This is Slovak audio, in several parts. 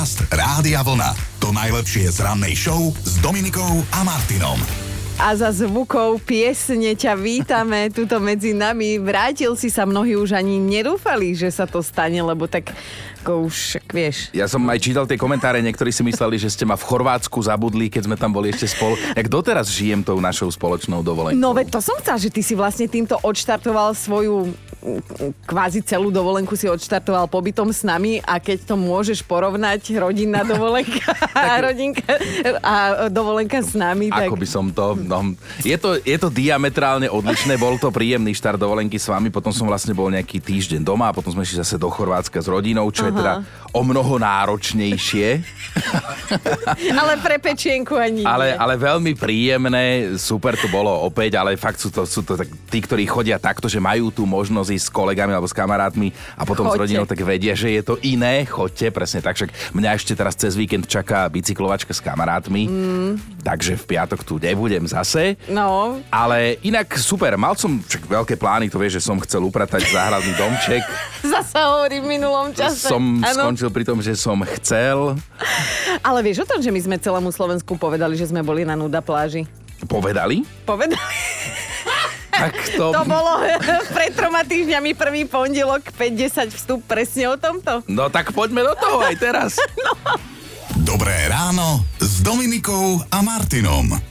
Podcast Rádia Vlna. To najlepšie z rannej show s Dominikou a Martinom. A za zvukov piesne ťa vítame tuto medzi nami. Vrátil si sa, mnohí už ani nedúfali, že sa to stane, lebo tak ako už, vieš. Ja som aj čítal tie komentáre, niektorí si mysleli, že ste ma v Chorvátsku zabudli, keď sme tam boli ešte spolu. Jak doteraz žijem tou našou spoločnou dovolenkou. No veď to som chcela, že ty si vlastne týmto odštartoval svoju kvázi celú dovolenku si odštartoval pobytom s nami a keď to môžeš porovnať rodinná dovolenka a rodinka a dovolenka s nami. Tak... Ako by som to... No, je, to je to diametrálne odlišné, bol to príjemný štart dovolenky s vami, potom som vlastne bol nejaký týždeň doma a potom sme išli zase do Chorvátska s rodinou, čo Aha. je teda o mnoho náročnejšie. ale pre pečienku ani ale, ale veľmi príjemné, super to bolo opäť, ale fakt sú to, sú to tak, tí, ktorí chodia takto, že majú tú možnosť ísť s kolegami alebo s kamarátmi a potom Chodte. s rodinou, tak vedia, že je to iné. Choďte, presne tak. Však mňa ešte teraz cez víkend čaká bicyklovačka s kamarátmi, mm. takže v piatok tu nebudem zase. No. Ale inak super, mal som čak veľké plány, to vieš, že som chcel upratať záhradný domček. Zase hovorí v minulom čase. Som ano. skončil pri tom, že som chcel. Ale vieš o tom, že my sme celému Slovensku povedali, že sme boli na nuda pláži? Povedali? Povedali. Tak to... to bolo pred troma týždňami prvý pondelok 5-10 vstup presne o tomto. No tak poďme do toho aj teraz. no. Dobré ráno s Dominikou a Martinom.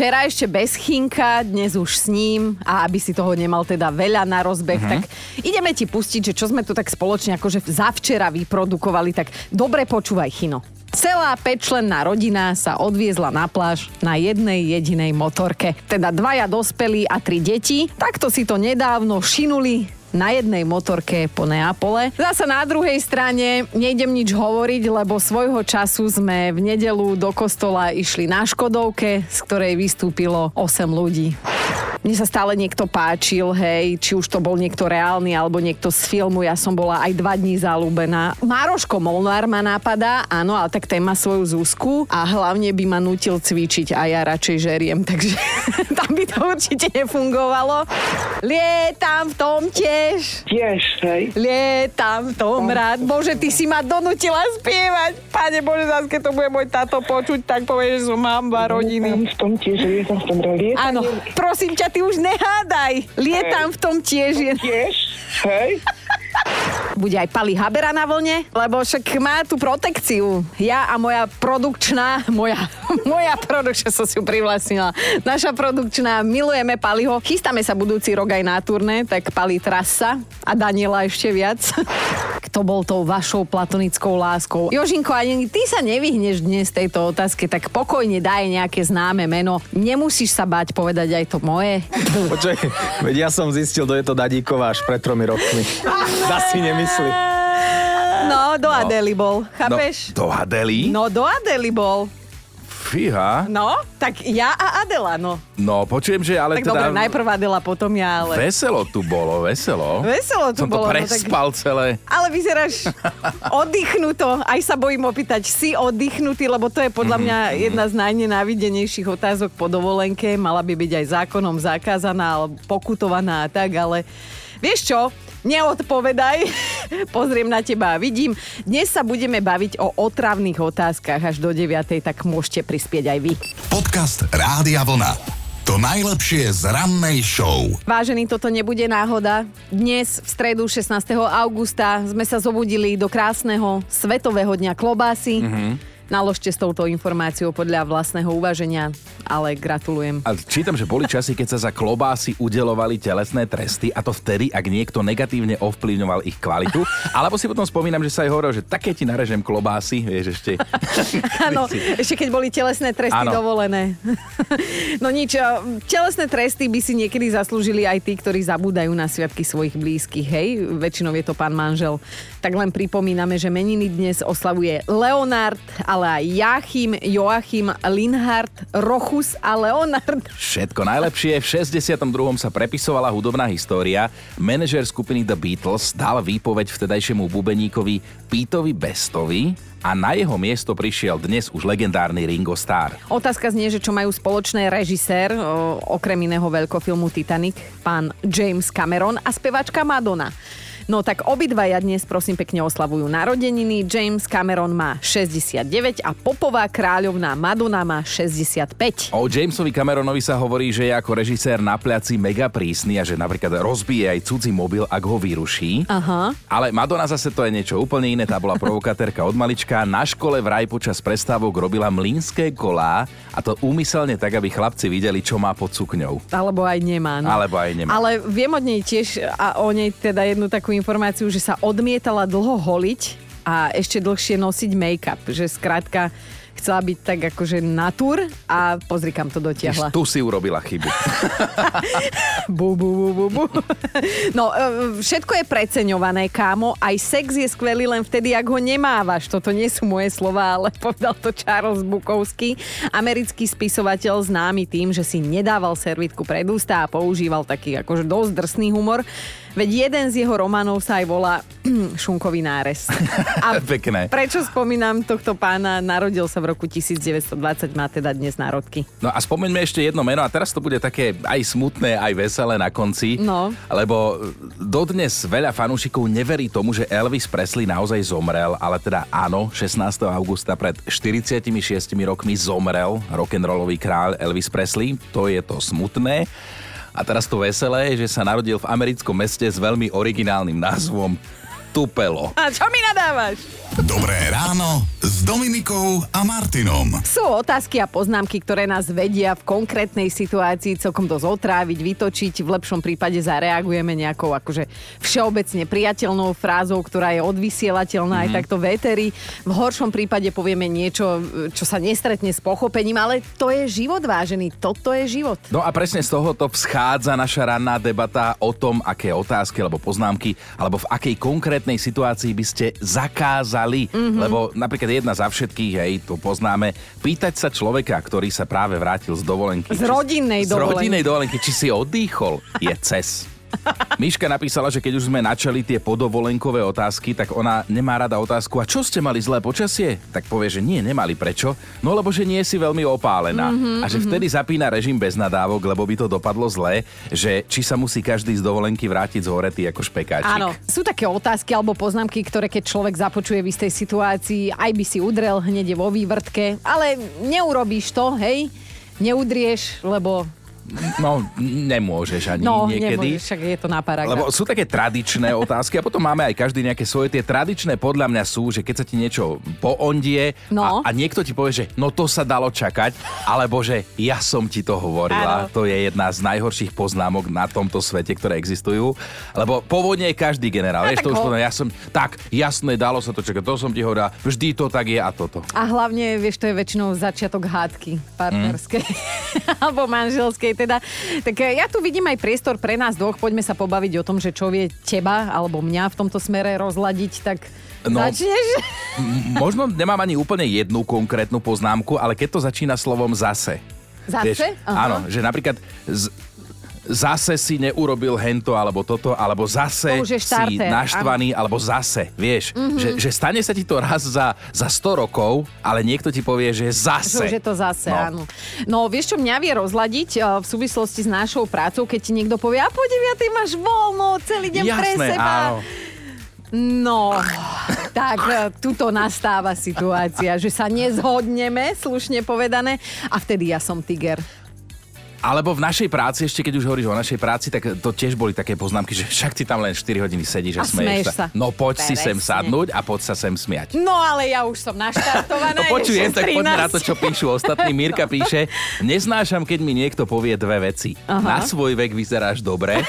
Včera ešte bez Chinka, dnes už s ním a aby si toho nemal teda veľa na rozbeh, uh-huh. tak ideme ti pustiť, že čo sme tu tak spoločne akože za včera vyprodukovali, tak dobre počúvaj Chino. Celá pečlenná rodina sa odviezla na pláž na jednej jedinej motorke. Teda dvaja dospelí a tri deti. Takto si to nedávno šinuli na jednej motorke po Neapole. Zasa na druhej strane nejdem nič hovoriť, lebo svojho času sme v nedelu do kostola išli na Škodovke, z ktorej vystúpilo 8 ľudí mne sa stále niekto páčil, hej, či už to bol niekto reálny alebo niekto z filmu, ja som bola aj dva dní zalúbená. Mároško Molnár ma napadá, áno, ale tak má svoju zúsku a hlavne by ma nutil cvičiť a ja radšej žeriem, takže tam by to určite nefungovalo. Lietam v tom tiež. Tiež, hej. Lietam v tom rád. Bože, ty si ma donutila spievať. Pane Bože, zás, keď to bude môj táto počuť, tak povie, že som mamba rodiny. Lietam v tom tiež, lietam v tom rád. Áno, prosím ťa, ty už nehádaj. Lietam hej. v tom tiež. Tiež? Hej? Bude aj Pali Habera na vlne, lebo však má tú protekciu. Ja a moja produkčná, moja, moja produkčná, som si ju privlastnila. Naša produkčná, milujeme Paliho. Chystáme sa budúci rok aj na turné, tak Pali Trasa a Daniela ešte viac. Kto bol tou vašou platonickou láskou? Jožinko, ani ty sa nevyhneš dnes tejto otázke, tak pokojne daj nejaké známe meno. Nemusíš sa bať povedať aj to moje. Počkaj, veď ja som zistil, kto je to Dadíková až pred tromi rokmi. Si nemyslí. No, do no. Adely bol, chápeš? No, do Adely? No, do Adely bol. Fíha. No, tak ja a Adela, no. No, počujem, že ale tak teda... dobre, najprv Adela, potom ja, ale... Veselo tu bolo, veselo. Veselo tu Som bolo. to prespal no, tak... celé. Ale vyzeráš oddychnuto. Aj sa bojím opýtať, si oddychnutý, lebo to je podľa mňa mm-hmm. jedna z najnenávidenejších otázok po dovolenke. Mala by byť aj zákonom zakázaná, alebo pokutovaná a tak, ale vieš čo? Neodpovedaj. Pozriem na teba a vidím. Dnes sa budeme baviť o otravných otázkach až do 9. tak môžete prispieť aj vy. Podcast Rádia Vlna. To najlepšie z rannej show. Vážený, toto nebude náhoda. Dnes, v stredu 16. augusta, sme sa zobudili do krásneho Svetového dňa klobásy. Mm-hmm naložte s touto informáciou podľa vlastného uvaženia, ale gratulujem. A čítam, že boli časy, keď sa za klobásy udelovali telesné tresty a to vtedy, ak niekto negatívne ovplyvňoval ich kvalitu. Alebo si potom spomínam, že sa aj hovorilo, že také ti narežem klobásy, vieš ešte. Áno, ešte keď boli telesné tresty ano. dovolené. no nič, telesné tresty by si niekedy zaslúžili aj tí, ktorí zabúdajú na sviatky svojich blízkych, hej? Väčšinou je to pán manžel. Tak len pripomíname, že meniny dnes oslavuje Leonard, ale aj Jachim, Joachim, Linhard, Rochus a Leonard. Všetko najlepšie. V 62. sa prepisovala hudobná história. Manažer skupiny The Beatles dal výpoveď vtedajšiemu bubeníkovi Pítovi Bestovi, a na jeho miesto prišiel dnes už legendárny Ringo Starr. Otázka znie, že čo majú spoločné režisér, okrem iného veľkofilmu Titanic, pán James Cameron a spevačka Madonna. No tak obidvaja dnes prosím pekne oslavujú narodeniny. James Cameron má 69 a popová kráľovná Madonna má 65. O Jamesovi Cameronovi sa hovorí, že je ako režisér na pliaci mega prísny a že napríklad rozbije aj cudzí mobil, ak ho vyruší. Aha. Ale Madonna zase to je niečo úplne iné, tá bola provokatérka od malička. Na škole vraj počas prestávok robila mlínske kolá a to úmyselne tak, aby chlapci videli, čo má pod sukňou. Alebo aj nemá. No. Alebo aj nemá. Ale viem od nej tiež a o nej teda jednu takú informáciu, že sa odmietala dlho holiť a ešte dlhšie nosiť make-up. Že skrátka chcela byť tak akože natúr a pozri, kam to dotiahla. Tu si urobila chybu. bu, bu, bu, bu, bu. No, e, všetko je preceňované, kámo. Aj sex je skvelý len vtedy, ak ho nemávaš. Toto nie sú moje slova, ale povedal to Charles Bukowski, americký spisovateľ známy tým, že si nedával servitku pred ústa a používal taký akože dosť drsný humor. Veď jeden z jeho románov sa aj volá Šunkový nárez. A Pekné. Prečo spomínam tohto pána? Narodil sa v roku 1920, má teda dnes národky. No a spomeňme ešte jedno meno a teraz to bude také aj smutné, aj veselé na konci. No. Lebo dodnes veľa fanúšikov neverí tomu, že Elvis Presley naozaj zomrel, ale teda áno, 16. augusta pred 46 rokmi zomrel rock'n'rollový kráľ Elvis Presley. To je to smutné. A teraz to veselé, že sa narodil v americkom meste s veľmi originálnym názvom Tupelo. A čo mi nadávaš? Dobré ráno s Dominikou a Martinom. Sú otázky a poznámky, ktoré nás vedia v konkrétnej situácii celkom dosť otráviť, vytočiť. V lepšom prípade zareagujeme nejakou akože všeobecne priateľnou frázou, ktorá je odvysielateľná mm-hmm. aj takto véteri. V horšom prípade povieme niečo, čo sa nestretne s pochopením, ale to je život vážený. Toto je život. No a presne z tohoto vschádza naša ranná debata o tom, aké otázky alebo poznámky, alebo v akej konkrétnej situácii by ste zakázali mm-hmm. lebo napríklad jedna za všetkých, hej, to poznáme, pýtať sa človeka, ktorý sa práve vrátil z dovolenky. Z rodinnej či, dovolenky. Z rodinnej dovolenky, či si oddychol, je cez. Miška napísala, že keď už sme načali tie podovolenkové otázky, tak ona nemá rada otázku, a čo ste mali zlé počasie? Tak povie, že nie, nemali. Prečo? No lebo že nie si veľmi opálená. Mm-hmm, a že mm-hmm. vtedy zapína režim bez nadávok, lebo by to dopadlo zle, že či sa musí každý z dovolenky vrátiť z horetý ako špekáčik. Áno, sú také otázky alebo poznámky, ktoré keď človek započuje v istej situácii, aj by si udrel hneď vo vývrtke, ale neurobíš to, hej? Neudrieš, lebo No, nemôžeš ani no, niekedy. Nemôžeš, však je to na paragraf. Lebo sú také tradičné otázky a potom máme aj každý nejaké svoje. Tie tradičné podľa mňa sú, že keď sa ti niečo poondie no. a, a niekto ti povie, že no to sa dalo čakať, alebo že ja som ti to hovorila. Áno. To je jedna z najhorších poznámok na tomto svete, ktoré existujú. Lebo povodne je každý generál. Vieš, to už ho... ja som, tak, jasné, dalo sa to čakať, to som ti hovorila, vždy to tak je a toto. A hlavne, vieš, to je väčšinou začiatok hádky partnerskej mm. alebo manželskej teda. Tak e, ja tu vidím aj priestor pre nás dvoch. Poďme sa pobaviť o tom, že čo vie teba alebo mňa v tomto smere rozladiť, tak No, Začneš? možno nemám ani úplne jednu konkrétnu poznámku, ale keď to začína slovom zase. Zase? Vieš, áno, že napríklad z, zase si neurobil hento alebo toto, alebo zase si naštvaný, alebo zase, vieš, mm-hmm. že, že stane sa ti to raz za, za 100 rokov, ale niekto ti povie, že zase. Že to zase, no. áno. No vieš, čo mňa vie rozladiť eh, v súvislosti s našou prácou, keď ti niekto povie, a po 9. máš voľno, celý deň Jasné, pre seba. Áno. No, tak eh, tuto nastáva situácia, že sa nezhodneme, slušne povedané, a vtedy ja som tiger. Alebo v našej práci, ešte keď už hovoríš o našej práci, tak to tiež boli také poznámky, že však ty tam len 4 hodiny sedíš a, a smeješ sa. sa. No poď Peresne. si sem sadnúť a poď sa sem smiať. No ale ja už som naštartovaná. no počujem, tak poď na to, čo píšu ostatní. Mirka píše, neznášam, keď mi niekto povie dve veci. Aha. Na svoj vek vyzeráš dobre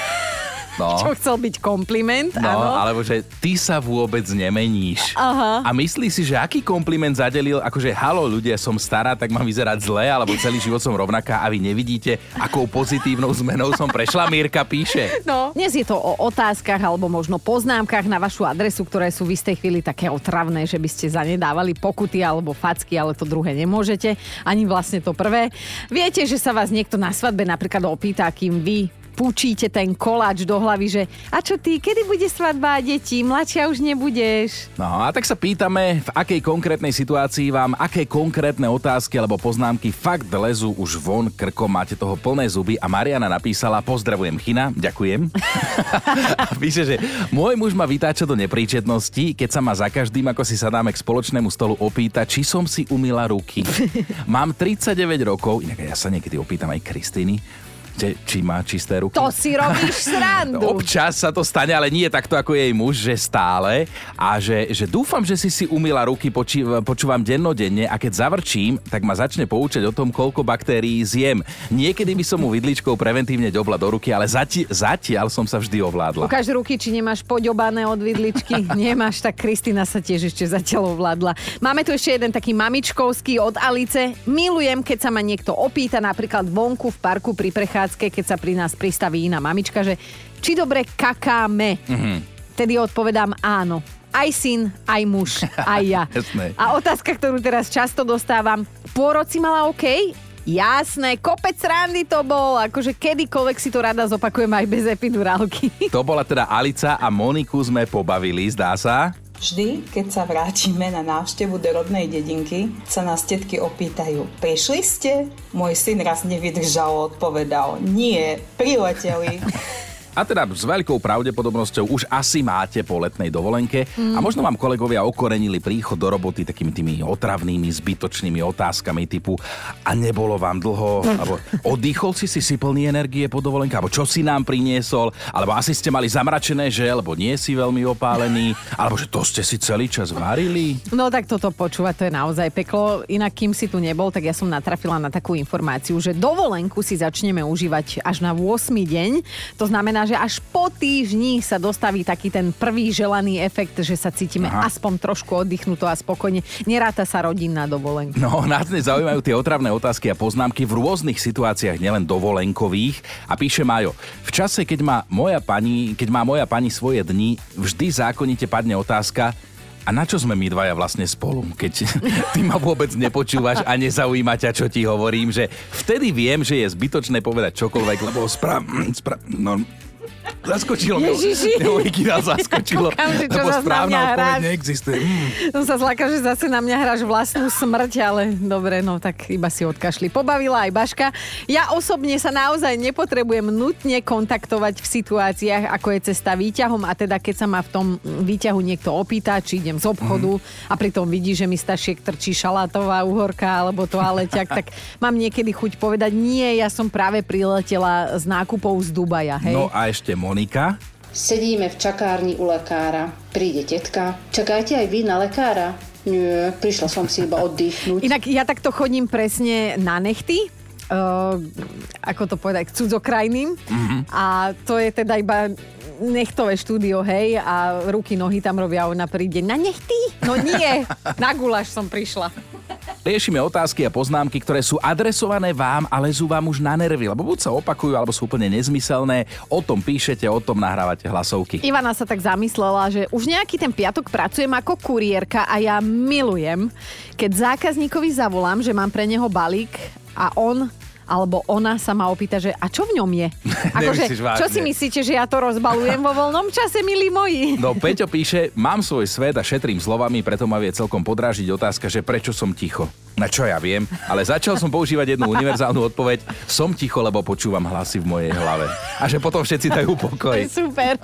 No. Čo chcel byť kompliment, no, áno. alebo že ty sa vôbec nemeníš. Aha. A myslí si, že aký kompliment zadelil, akože halo ľudia, som stará, tak mám vyzerať zle, alebo celý život som rovnaká a vy nevidíte, akou pozitívnou zmenou som prešla, Mírka píše. No, dnes je to o otázkach alebo možno poznámkach na vašu adresu, ktoré sú v istej chvíli také otravné, že by ste za ne dávali pokuty alebo facky, ale to druhé nemôžete, ani vlastne to prvé. Viete, že sa vás niekto na svadbe napríklad opýta, kým vy pučíte ten koláč do hlavy, že a čo ty, kedy bude svadba a deti, mladšia už nebudeš. No a tak sa pýtame, v akej konkrétnej situácii vám aké konkrétne otázky alebo poznámky fakt lezú už von krkom, máte toho plné zuby a Mariana napísala, pozdravujem China, ďakujem. a píše, že môj muž ma vytáča do nepríčetnosti, keď sa ma za každým, ako si sadáme k spoločnému stolu opýta, či som si umila ruky. Mám 39 rokov, inak ja sa niekedy opýtam aj Kristýny, že, či má čisté ruky. To si robíš srandu. Občas sa to stane, ale nie takto ako jej muž, že stále. A že, že dúfam, že si si umila ruky, poči, počúvam dennodenne a keď zavrčím, tak ma začne poučať o tom, koľko baktérií zjem. Niekedy by som mu vidličkou preventívne ďobla do ruky, ale zati, zatiaľ som sa vždy ovládla. Ukáž ruky, či nemáš poďobané od vidličky. Nemáš, tak Kristina sa tiež ešte zatiaľ ovládla. Máme tu ešte jeden taký mamičkovský od Alice. Milujem, keď sa ma niekto opýta, napríklad vonku v parku pri prechádzke prechádzke, keď sa pri nás pristaví iná mamička, že či dobre kakáme. Mm-hmm. Tedy odpovedám áno. Aj syn, aj muž, aj ja. A otázka, ktorú teraz často dostávam, pôrod si mala OK? Jasné, kopec randy to bol, akože kedykoľvek si to rada zopakujem aj bez epidurálky. To bola teda Alica a Moniku sme pobavili, zdá sa? Vždy, keď sa vrátime na návštevu do rodnej dedinky, sa nás tetky opýtajú, prišli ste? Môj syn raz nevydržal, odpovedal, nie, prileteli. A teda s veľkou pravdepodobnosťou už asi máte po letnej dovolenke mm. a možno vám kolegovia okorenili príchod do roboty takými tými otravnými, zbytočnými otázkami typu a nebolo vám dlho, alebo oddychol si si si plný energie po dovolenke, alebo čo si nám priniesol, alebo asi ste mali zamračené že, alebo nie si veľmi opálený, alebo že to ste si celý čas varili. No tak toto počúvať, to je naozaj peklo. Inak kým si tu nebol, tak ja som natrafila na takú informáciu, že dovolenku si začneme užívať až na 8. deň. To znamená, že až po týždni sa dostaví taký ten prvý želaný efekt, že sa cítime Aha. aspoň trošku oddychnuto a spokojne. Neráta sa rodinná dovolenka. No, nás dnes zaujímajú tie otravné otázky a poznámky v rôznych situáciách, nielen dovolenkových. A píše Majo, v čase, keď má moja pani, keď má moja pani svoje dni, vždy zákonite padne otázka, a na čo sme my dvaja vlastne spolu, keď ty ma vôbec nepočúvaš a nezaujíma ťa, čo ti hovorím, že vtedy viem, že je zbytočné povedať čokoľvek, lebo spra... spra no, Zaskočilo mi. Ježiši. Zaskočilo. Čo lebo správna odpoveď neexistuje. Mm. Som sa zlaka, že zase na mňa hráš vlastnú smrť, ale dobre, no tak iba si odkašli. Pobavila aj Baška. Ja osobne sa naozaj nepotrebujem nutne kontaktovať v situáciách, ako je cesta výťahom a teda keď sa ma v tom výťahu niekto opýta, či idem z obchodu mm. a pritom vidí, že mi stašiek trčí šalátová uhorka alebo toaleťak, tak mám niekedy chuť povedať, nie, ja som práve priletela z nákupov z Dubaja, hej. No a ešte Monika. Sedíme v čakárni u lekára. Príde tetka. Čakajte aj vy na lekára? Nie, prišla som si iba oddychnúť. Inak ja takto chodím presne na nechty. Uh, ako to povedať, k cudzokrajným. Mm-hmm. A to je teda iba nechtové štúdio, hej, a ruky, nohy tam robia, ona príde na nechty? No nie, na guláš som prišla. Riešime otázky a poznámky, ktoré sú adresované vám, ale sú vám už na nervy, lebo buď sa opakujú, alebo sú úplne nezmyselné. O tom píšete, o tom nahrávate hlasovky. Ivana sa tak zamyslela, že už nejaký ten piatok pracujem ako kuriérka a ja milujem, keď zákazníkovi zavolám, že mám pre neho balík a on alebo ona sa ma opýta, že a čo v ňom je? Akože, čo si myslíte, že ja to rozbalujem vo voľnom čase, milí moji? No Peťo píše, mám svoj svet a šetrím slovami, preto ma vie celkom podrážiť otázka, že prečo som ticho. Na čo ja viem, ale začal som používať jednu univerzálnu odpoveď. Som ticho, lebo počúvam hlasy v mojej hlave. A že potom všetci dajú pokoj. Super.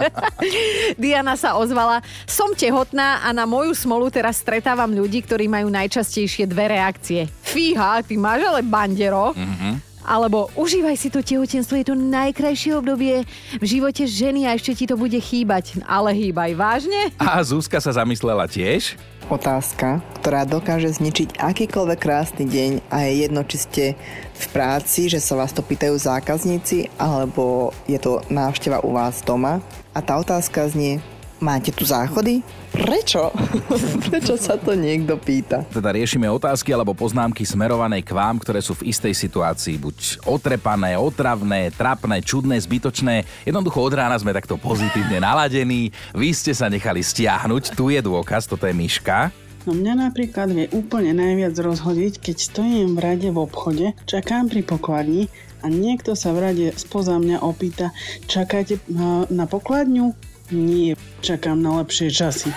Diana sa ozvala. Som tehotná a na moju smolu teraz stretávam ľudí, ktorí majú najčastejšie dve reakcie. Fíha, ty máš ale bandero. Mm-hmm alebo užívaj si to tehotenstvo, je to najkrajšie obdobie v živote ženy a ešte ti to bude chýbať. Ale hýbaj, vážne? A Zuzka sa zamyslela tiež? Otázka, ktorá dokáže zničiť akýkoľvek krásny deň a je jedno, či ste v práci, že sa vás to pýtajú zákazníci, alebo je to návšteva u vás doma. A tá otázka znie, Máte tu záchody? Prečo? Prečo sa to niekto pýta? Teda riešime otázky alebo poznámky smerované k vám, ktoré sú v istej situácii. Buď otrepané, otravné, trapné, čudné, zbytočné. Jednoducho od rána sme takto pozitívne naladení. Vy ste sa nechali stiahnuť. Tu je dôkaz, toto je Myška. No mňa napríklad vie úplne najviac rozhodiť, keď stojím v rade v obchode, čakám pri pokladni a niekto sa v rade spoza mňa opýta, čakáte uh, na pokladňu? Nie, čakám na lepšie časy.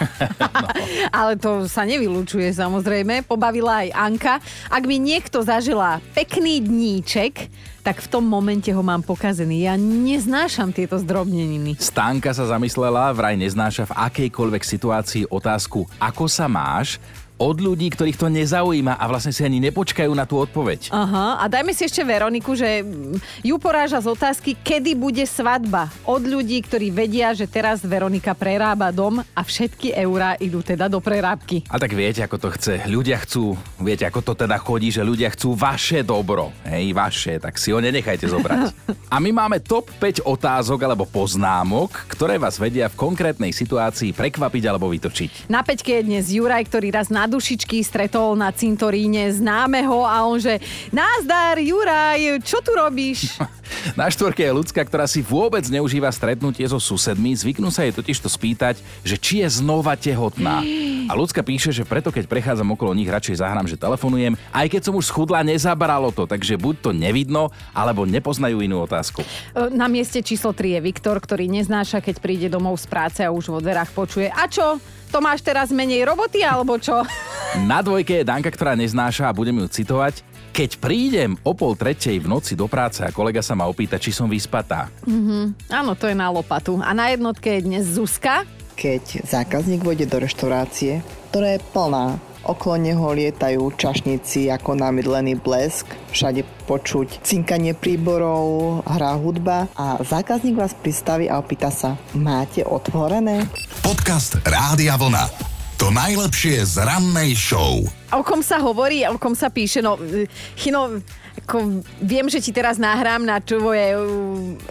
Ale to sa nevylučuje samozrejme. Pobavila aj Anka. Ak mi niekto zažila pekný dníček, tak v tom momente ho mám pokazený. Ja neznášam tieto zdrobneniny. Stánka sa zamyslela, vraj neznáša v akejkoľvek situácii otázku, ako sa máš, od ľudí, ktorých to nezaujíma a vlastne si ani nepočkajú na tú odpoveď. Aha, a dajme si ešte Veroniku, že mm, ju poráža z otázky, kedy bude svadba. Od ľudí, ktorí vedia, že teraz Veronika prerába dom a všetky eurá idú teda do prerábky. A tak viete, ako to chce. Ľudia chcú, viete, ako to teda chodí, že ľudia chcú vaše dobro. Hej, vaše, tak si ho nenechajte zobrať. A my máme top 5 otázok alebo poznámok, ktoré vás vedia v konkrétnej situácii prekvapiť alebo vytočiť. Na peťke je dnes Juraj, ktorý raz na dušičky stretol na cintoríne známeho a on že Názdar, Juraj, čo tu robíš? Na štvorke je ľudská, ktorá si vôbec neužíva stretnutie so susedmi, zvyknú sa jej totiž to spýtať, že či je znova tehotná. A ľudská píše, že preto keď prechádzam okolo nich, radšej zahrám, že telefonujem, aj keď som už schudla, nezabralo to, takže buď to nevidno, alebo nepoznajú inú otázku. E, Na mieste číslo 3 je Viktor, ktorý neznáša, keď príde domov z práce a už vo dverách počuje A čo? To máš teraz menej roboty, alebo čo? Na dvojke je Danka, ktorá neznáša a budem ju citovať. Keď prídem o pol tretej v noci do práce a kolega sa ma opýta, či som vyspatá. Mhm. Áno, to je na lopatu. A na jednotke je dnes Zuzka. Keď zákazník vôjde do reštaurácie, ktorá je plná, okolo neho lietajú čašníci ako namydlený blesk, všade počuť cinkanie príborov, hrá hudba a zákazník vás pristaví a opýta sa, máte otvorené? Podcast Rádia Vlna. To najlepšie z rannej show. O kom sa hovorí, o kom sa píše? No, e, Chino, ako viem, že ti teraz nahrám na tvoje,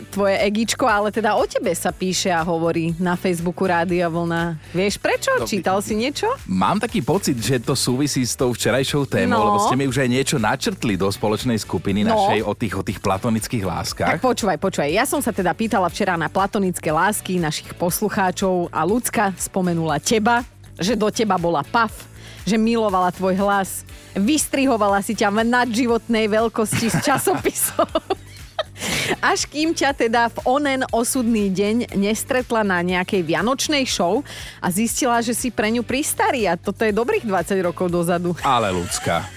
tvoje egičko, ale teda o tebe sa píše a hovorí na Facebooku Rádia Vlna. Vieš prečo? No, Čítal si niečo? Mám taký pocit, že to súvisí s tou včerajšou témou, No. lebo ste mi už aj niečo načrtli do spoločnej skupiny No. našej o tých, o tých platonických láskach. Tak počúvaj, počúvaj. Ja som sa teda pýtala včera na platonické lásky našich poslucháčov a ľudská spomenula teba, že do teba bola paf, že milovala tvoj hlas, vystrihovala si ťa v nadživotnej veľkosti z časopisov. Až kým ťa teda v onen osudný deň nestretla na nejakej vianočnej show a zistila, že si pre ňu pristarý a toto je dobrých 20 rokov dozadu. Ale ľudská.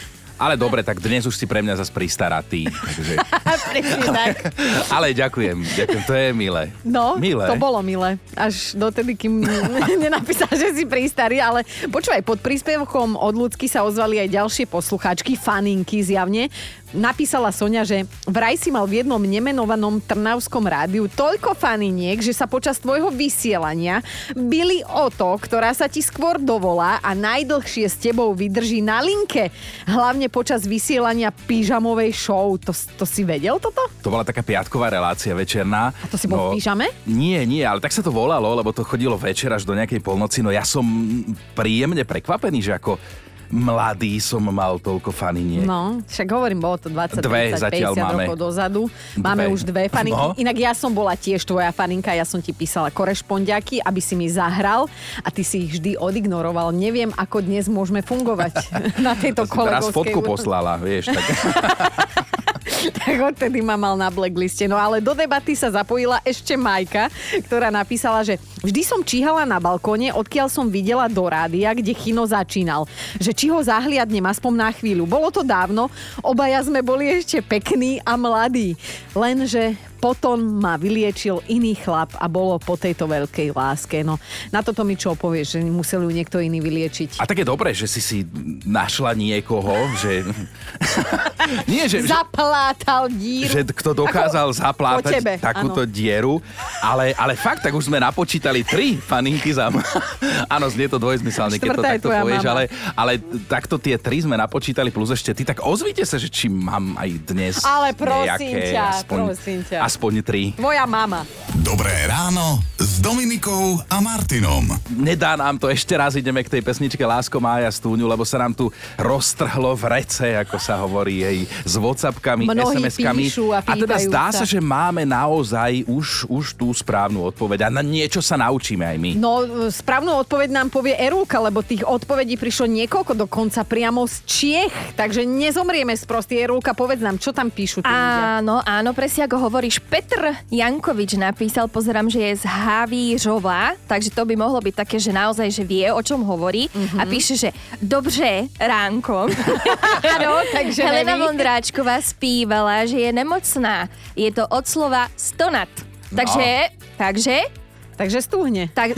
Ale dobre, tak dnes už si pre mňa zase pristaratý. Takže... Presne tak. Ale ďakujem, ďakujem, to je milé. No, milé. to bolo milé. Až dotedy, kým nenapísal, že si pristarý, ale počúvaj, pod príspevkom od ľudsky sa ozvali aj ďalšie poslucháčky, faninky zjavne. Napísala Sonia, že vraj si mal v jednom nemenovanom trnavskom rádiu toľko faniniek, že sa počas tvojho vysielania byli o to, ktorá sa ti skôr dovolá a najdlhšie s tebou vydrží na linke. Hlavne počas vysielania pyžamovej show. To, to si vedel toto? To bola taká piatková relácia večerná. A to si bol v pyžame? Nie, nie, ale tak sa to volalo, lebo to chodilo večer až do nejakej polnoci. No ja som príjemne prekvapený, že ako mladý som mal toľko faniniek. No, však hovorím, bolo to 20, Dve 30, zatiaľ 50 máme. rokov dozadu. Máme Dve. už dve faninky. No. Inak ja som bola tiež tvoja faninka, ja som ti písala korešpondiaky, aby si mi zahral a ty si ich vždy odignoroval. Neviem, ako dnes môžeme fungovať na tejto Si teraz kolegovskej fotku poslala, vieš. Tak... tak odtedy ma mal na blackliste. No ale do debaty sa zapojila ešte Majka, ktorá napísala, že vždy som číhala na balkóne, odkiaľ som videla do rádia, kde Chino začínal. Že či ho zahliadnem aspoň na chvíľu. Bolo to dávno, obaja sme boli ešte pekní a mladí. Lenže potom ma vyliečil iný chlap a bolo po tejto veľkej láske. No, na toto mi čo povieš, že musel ju niekto iný vyliečiť. A tak je dobré, že si si našla niekoho, že... Nie, že, Zaplátal díru. že kto dokázal Ako zaplátať tebe, takúto áno. dieru, ale, ale fakt, tak už sme napočítali tri faninky za... Áno, znie to dvojzmyselne, keď to takto povieš, mama. ale, ale takto tie tri sme napočítali plus ešte ty, tak ozvite sa, že či mám aj dnes Ale prosím nejaké, ťa, aspoň, prosím ťa. Aspoň tri. Moja mama. Dobré ráno s Dominikou a Martinom. Nedá nám to ešte raz, ideme k tej pesničke Lásko Mája Stúňu, lebo sa nám tu roztrhlo v rece, ako sa hovorí. Hej, s Whatsappkami, Mnohí SMS-kami. a a teda zdá sa. sa, že máme naozaj už, už tú správnu odpoveď a na niečo sa naučíme aj my. No, správnu odpoveď nám povie Erulka, lebo tých odpovedí prišlo niekoľko dokonca priamo z Čiech, takže nezomrieme sprostý. Erulka, povedz nám, čo tam píšu tí. Áno, áno, presne ako hovoríš. Petr Jankovič napísal, pozerám, že je z Havířova, takže to by mohlo byť také, že naozaj, že vie, o čom hovorí. Mhm. A píše, že dobře ránko. Áno, takže Helena neví. Vondráčková spívala, že je nemocná. Je to od slova stonat. Takže, takže, Takže stúhne. tak,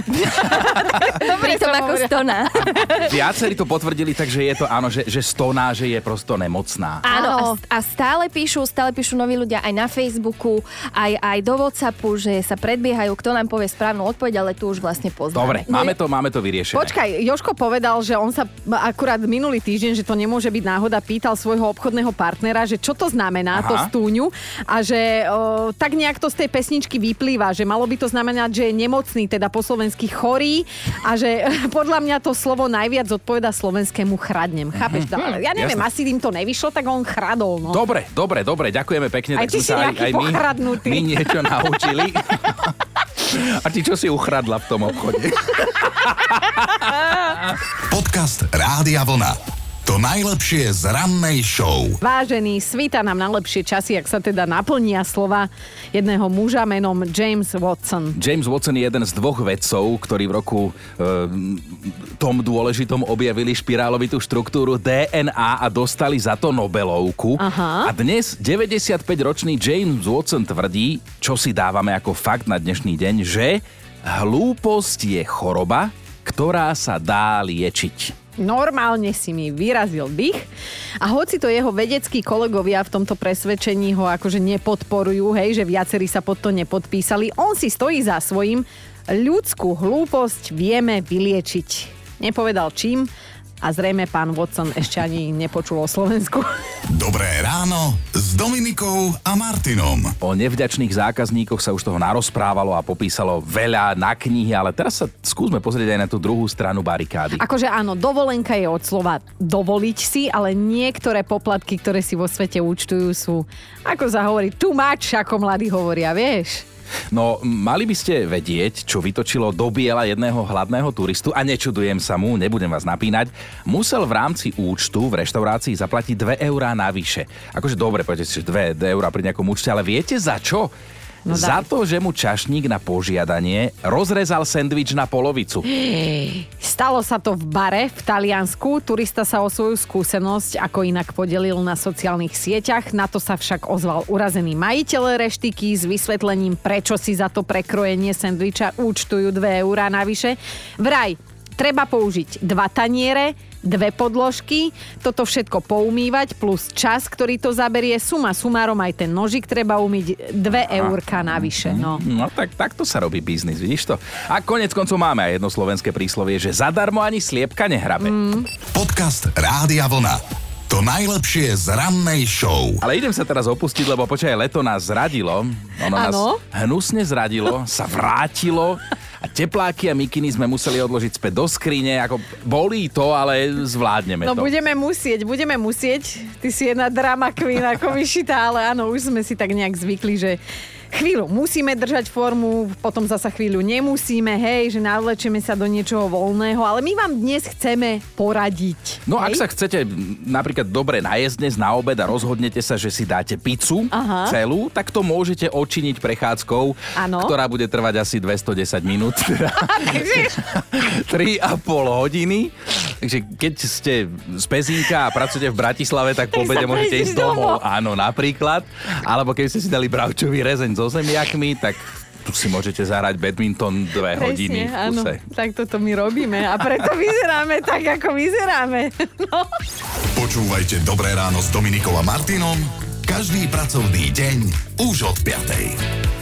Dobre som som ako hovorila. stona. Viacerí to potvrdili, takže je to áno, že, že stoná, že je prosto nemocná. Áno, a, stále píšu, stále píšu noví ľudia aj na Facebooku, aj, aj do Whatsappu, že sa predbiehajú, kto nám povie správnu odpoveď, ale tu už vlastne poznáme. Dobre, máme to, máme to vyriešené. Počkaj, Joško povedal, že on sa akurát minulý týždeň, že to nemôže byť náhoda, pýtal svojho obchodného partnera, že čo to znamená, Aha. to stúňu a že o, tak nejak to z tej pesničky vyplýva, že malo by to znamenať, že je nemocný, teda po slovensky chorý a že podľa mňa to slovo najviac odpoveda slovenskému chradnem. Chápeš? Mhm. Ja neviem, Jasné. asi im to nevyšlo, tak on chradol. No. Dobre, dobre, dobre, ďakujeme pekne. Aj tak ty si aj, aj my, my niečo naučili. A ty čo si uchradla v tom obchode? Podcast Rádia Vlna. To najlepšie z rannej show. Vážený, svíta nám najlepšie časy, ak sa teda naplnia slova jedného muža menom James Watson. James Watson je jeden z dvoch vedcov, ktorí v roku e, tom dôležitom objavili špirálovitú štruktúru DNA a dostali za to Nobelovku. Aha. A dnes 95-ročný James Watson tvrdí, čo si dávame ako fakt na dnešný deň, že hlúposť je choroba, ktorá sa dá liečiť. Normálne si mi vyrazil dých a hoci to jeho vedeckí kolegovia v tomto presvedčení ho akože nepodporujú, hej, že viacerí sa pod to nepodpísali, on si stojí za svojím ľudskú hlúposť vieme vyliečiť. Nepovedal čím a zrejme pán Watson ešte ani nepočul o Slovensku. Dobré ráno s Dominikou a Martinom. O nevďačných zákazníkoch sa už toho narozprávalo a popísalo veľa na knihy, ale teraz sa skúsme pozrieť aj na tú druhú stranu barikády. Akože áno, dovolenka je od slova dovoliť si, ale niektoré poplatky, ktoré si vo svete účtujú, sú, ako sa hovorí, too much, ako mladí hovoria, vieš? No, mali by ste vedieť, čo vytočilo do biela jedného hladného turistu a nečudujem sa mu, nebudem vás napínať, musel v rámci účtu v reštaurácii zaplatiť 2 eurá navyše. Akože dobre, poďte si, že 2 eurá pri nejakom účte, ale viete za čo? No daj. za to, že mu čašník na požiadanie rozrezal sendvič na polovicu. Stalo sa to v bare v Taliansku. Turista sa o svoju skúsenosť ako inak podelil na sociálnych sieťach. Na to sa však ozval urazený majiteľ reštiky s vysvetlením, prečo si za to prekrojenie sendviča účtujú 2 eurá navyše. Vraj, treba použiť dva taniere, dve podložky, toto všetko poumývať plus čas, ktorý to zaberie. Suma sumárom aj ten nožik treba umyť 2 eurka navyše. No. No tak takto sa robí biznis, vidíš to? A konec koncov máme aj jedno slovenské príslovie, že zadarmo ani sliepka nehrabe. Mm. Podcast Rádia Vlna. To najlepšie z rannej show. Ale idem sa teraz opustiť, lebo počkaj, leto nás zradilo. Ono nás Áno. hnusne zradilo, sa vrátilo a tepláky a mikiny sme museli odložiť späť do skrine. Ako bolí to, ale zvládneme No to. budeme musieť, budeme musieť. Ty si jedna drama queen ako vyšitá, ale áno, už sme si tak nejak zvykli, že chvíľu musíme držať formu, potom zasa chvíľu nemusíme, hej, že navlečeme sa do niečoho voľného, ale my vám dnes chceme poradiť. No ak hej? sa chcete napríklad dobre najesť dnes na obed a rozhodnete sa, že si dáte pizzu Aha. celú, tak to môžete odčiniť prechádzkou, Áno. ktorá bude trvať asi 210 minút. teda 3,5 hodiny. Takže keď ste z Pezínka a pracujete v Bratislave, tak po obede môžete ísť domov. domov. Áno, napríklad. Alebo keď ste si dali bravčový rezeň so zemiakmi, tak tu si môžete zahrať badminton dve hodiny v áno, kuse. tak toto my robíme a preto vyzeráme tak, ako vyzeráme. No. Počúvajte Dobré ráno s Dominikou a Martinom každý pracovný deň už od 5.